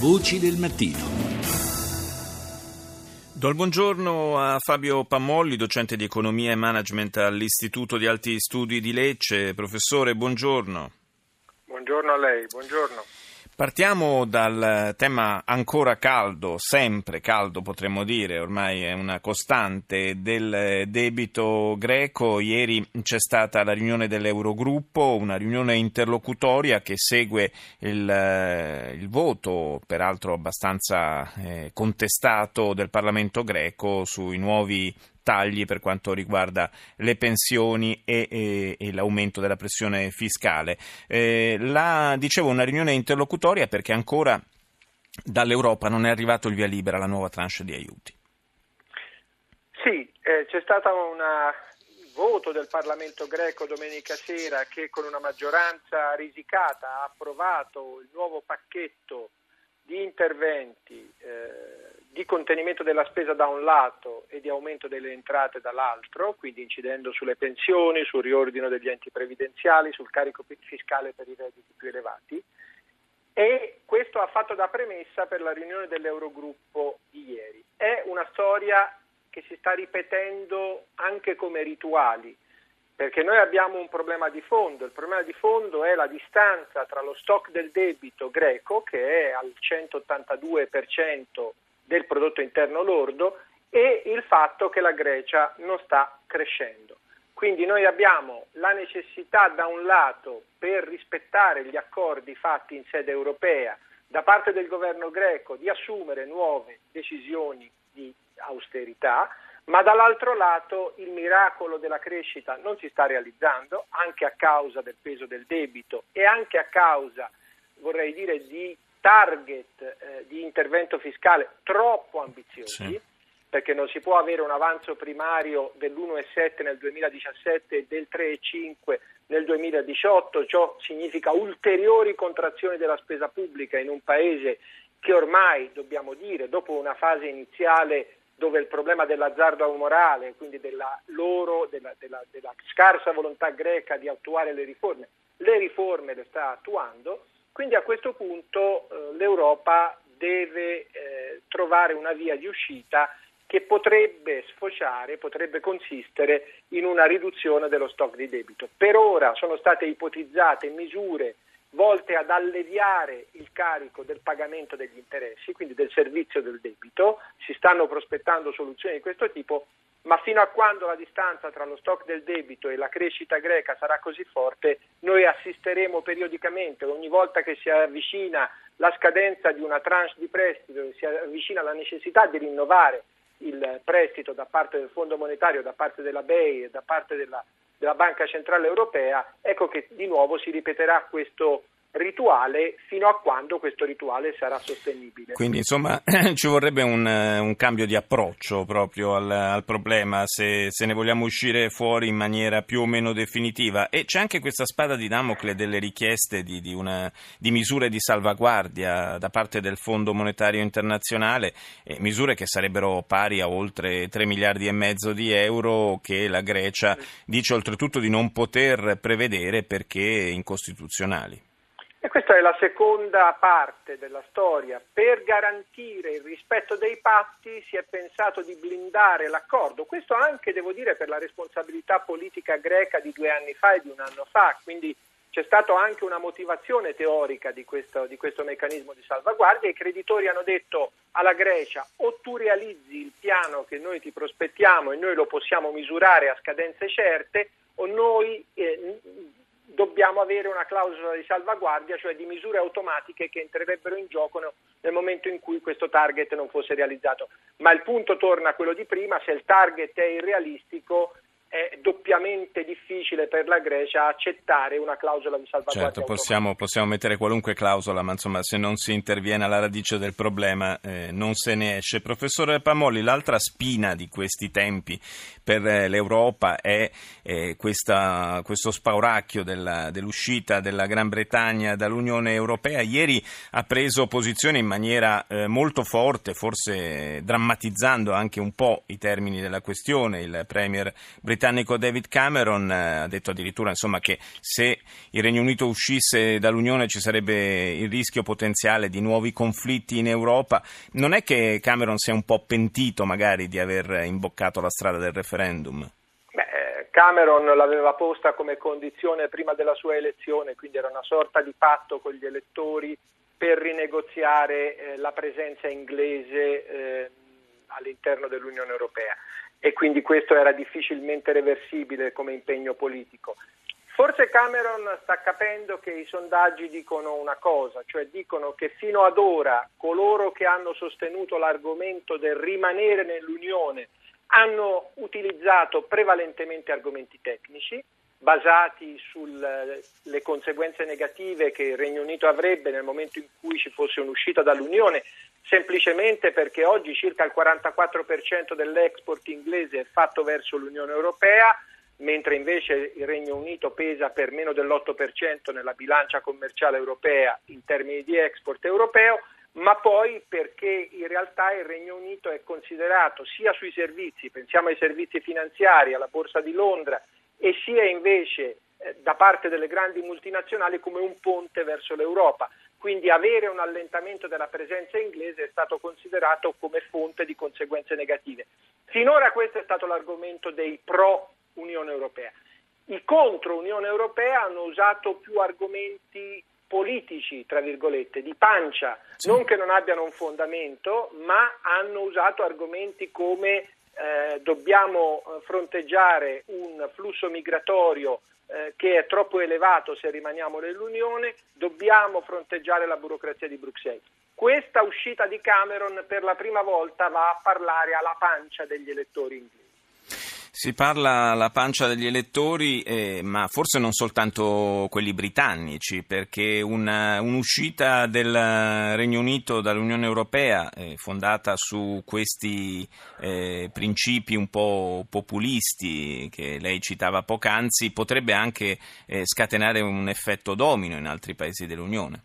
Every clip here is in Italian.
Voci del mattino. Do il buongiorno a Fabio Pamolli, docente di economia e management all'Istituto di Alti Studi di Lecce. Professore, buongiorno. Buongiorno a lei, buongiorno. Partiamo dal tema ancora caldo, sempre caldo potremmo dire, ormai è una costante del debito greco. Ieri c'è stata la riunione dell'Eurogruppo, una riunione interlocutoria che segue il, il voto, peraltro abbastanza eh, contestato, del Parlamento greco sui nuovi tagli per quanto riguarda le pensioni e, e, e l'aumento della pressione fiscale. Eh, la, dicevo una riunione interlocutoria perché ancora dall'Europa non è arrivato il via libera alla nuova tranche di aiuti. Sì, eh, c'è stato un voto del Parlamento greco domenica sera che con una maggioranza risicata ha approvato il nuovo pacchetto di interventi eh, di contenimento della spesa da un lato e di aumento delle entrate dall'altro, quindi incidendo sulle pensioni, sul riordino degli enti previdenziali, sul carico fiscale per i redditi più elevati. E questo ha fatto da premessa per la riunione dell'Eurogruppo di ieri. È una storia che si sta ripetendo anche come rituali, perché noi abbiamo un problema di fondo. Il problema di fondo è la distanza tra lo stock del debito greco, che è al 182% del prodotto interno lordo e il fatto che la Grecia non sta crescendo. Quindi noi abbiamo la necessità da un lato per rispettare gli accordi fatti in sede europea da parte del governo greco di assumere nuove decisioni di austerità, ma dall'altro lato il miracolo della crescita non si sta realizzando anche a causa del peso del debito e anche a causa, vorrei dire, di target eh, di intervento fiscale troppo ambiziosi, sì. perché non si può avere un avanzo primario dell'1,7 nel 2017 e del 3,5 nel 2018, ciò significa ulteriori contrazioni della spesa pubblica in un paese che ormai, dobbiamo dire, dopo una fase iniziale dove il problema dell'azzardo morale, quindi della loro, della, della, della scarsa volontà greca di attuare le riforme, le riforme le sta attuando, quindi a questo punto eh, l'Europa deve eh, trovare una via di uscita che potrebbe sfociare, potrebbe consistere in una riduzione dello stock di debito. Per ora sono state ipotizzate misure volte ad alleviare il carico del pagamento degli interessi, quindi del servizio del debito, si stanno prospettando soluzioni di questo tipo, ma fino a quando la distanza tra lo stock del debito e la crescita greca sarà così forte, noi assisteremo periodicamente, ogni volta che si avvicina la scadenza di una tranche di prestito, si avvicina la necessità di rinnovare il prestito da parte del Fondo Monetario, da parte della BEI e da parte della, della Banca Centrale Europea, ecco che di nuovo si ripeterà questo rituale fino a quando questo rituale sarà sostenibile. Quindi insomma ci vorrebbe un, un, cambio di approccio proprio al, al problema se, se, ne vogliamo uscire fuori in maniera più o meno definitiva e c'è anche questa spada di Damocle delle richieste di, di, una, di misure di salvaguardia da parte del Fondo Monetario Internazionale, eh, misure che sarebbero pari a oltre 3 miliardi e mezzo di euro che la Grecia dice oltretutto di non poter prevedere perché incostituzionali. E questa è la seconda parte della storia. Per garantire il rispetto dei patti si è pensato di blindare l'accordo. Questo anche, devo dire, per la responsabilità politica greca di due anni fa e di un anno fa. Quindi c'è stata anche una motivazione teorica di questo, di questo meccanismo di salvaguardia. I creditori hanno detto alla Grecia o tu realizzi il piano che noi ti prospettiamo e noi lo possiamo misurare a scadenze certe o noi eh, dobbiamo avere una clausola di salvaguardia, cioè di misure automatiche che entrerebbero in gioco nel momento in cui questo target non fosse realizzato. Ma il punto torna a quello di prima, se il target è irrealistico è doppiamente difficile per la Grecia accettare una clausola di salvaguardia. Certo, possiamo, possiamo, mettere qualunque clausola, ma insomma se non si interviene alla radice del problema eh, non se ne esce. Professore Pamoli, l'altra spina di questi tempi per eh, l'Europa è eh, questa, questo spauracchio della, dell'uscita della Gran Bretagna dall'Unione Europea. Ieri ha preso posizione in maniera eh, molto forte, forse drammatizzando anche un po' i termini della questione, il Premier britannico britannico David Cameron eh, ha detto addirittura insomma, che se il Regno Unito uscisse dall'Unione ci sarebbe il rischio potenziale di nuovi conflitti in Europa. Non è che Cameron sia un po' pentito magari di aver imboccato la strada del referendum? Beh, Cameron l'aveva posta come condizione prima della sua elezione, quindi era una sorta di patto con gli elettori per rinegoziare eh, la presenza inglese eh, all'interno dell'Unione Europea e quindi questo era difficilmente reversibile come impegno politico. Forse Cameron sta capendo che i sondaggi dicono una cosa, cioè dicono che fino ad ora coloro che hanno sostenuto l'argomento del rimanere nell'Unione hanno utilizzato prevalentemente argomenti tecnici, basati sulle conseguenze negative che il Regno Unito avrebbe nel momento in cui ci fosse un'uscita dall'Unione, semplicemente perché oggi circa il 44% dell'export inglese è fatto verso l'Unione Europea, mentre invece il Regno Unito pesa per meno dell'8% nella bilancia commerciale europea in termini di export europeo, ma poi perché in realtà il Regno Unito è considerato sia sui servizi, pensiamo ai servizi finanziari, alla Borsa di Londra, e sia invece da parte delle grandi multinazionali come un ponte verso l'Europa. Quindi avere un allentamento della presenza inglese è stato considerato come fonte di conseguenze negative. Finora questo è stato l'argomento dei pro Unione Europea. I contro Unione Europea hanno usato più argomenti politici, tra virgolette, di pancia, sì. non che non abbiano un fondamento, ma hanno usato argomenti come eh, dobbiamo fronteggiare un flusso migratorio eh, che è troppo elevato se rimaniamo nell'Unione, dobbiamo fronteggiare la burocrazia di Bruxelles. Questa uscita di Cameron per la prima volta va a parlare alla pancia degli elettori inglesi. Si parla alla pancia degli elettori, eh, ma forse non soltanto quelli britannici, perché una, un'uscita del Regno Unito dall'Unione Europea eh, fondata su questi eh, principi un po' populisti che lei citava poc'anzi potrebbe anche eh, scatenare un effetto domino in altri paesi dell'Unione.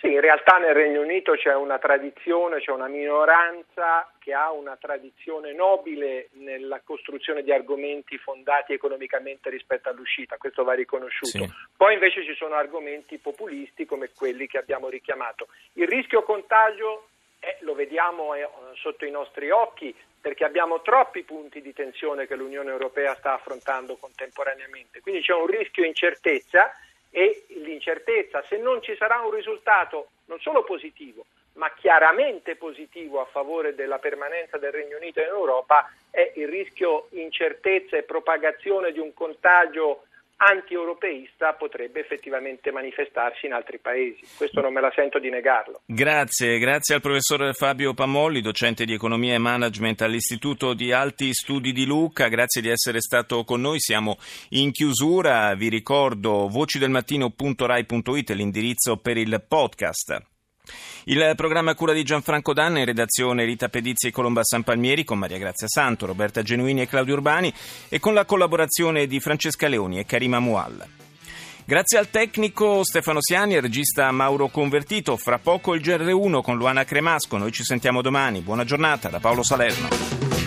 Sì, in realtà nel Regno Unito c'è una tradizione, c'è una minoranza che ha una tradizione nobile nella costruzione di argomenti fondati economicamente rispetto all'uscita, questo va riconosciuto. Sì. Poi invece ci sono argomenti populisti come quelli che abbiamo richiamato. Il rischio contagio eh, lo vediamo eh, sotto i nostri occhi perché abbiamo troppi punti di tensione che l'Unione Europea sta affrontando contemporaneamente, quindi c'è un rischio incertezza e l'incertezza, se non ci sarà un risultato non solo positivo, ma chiaramente positivo a favore della permanenza del Regno Unito in Europa, è il rischio incertezza e propagazione di un contagio anti-europeista potrebbe effettivamente manifestarsi in altri paesi. Questo non me la sento di negarlo. Grazie, grazie al professor Fabio Pamolli, docente di economia e management all'Istituto di Alti Studi di Lucca. Grazie di essere stato con noi. Siamo in chiusura. Vi ricordo vocidelmattino.rai.it l'indirizzo per il podcast. Il programma cura di Gianfranco Danna in redazione Rita Pedizzi e Colomba San Palmieri con Maria Grazia Santo, Roberta Genuini e Claudio Urbani e con la collaborazione di Francesca Leoni e Karima Mualla. Grazie al tecnico Stefano Siani e al regista Mauro Convertito. Fra poco il GR1 con Luana Cremasco. Noi ci sentiamo domani. Buona giornata da Paolo Salerno.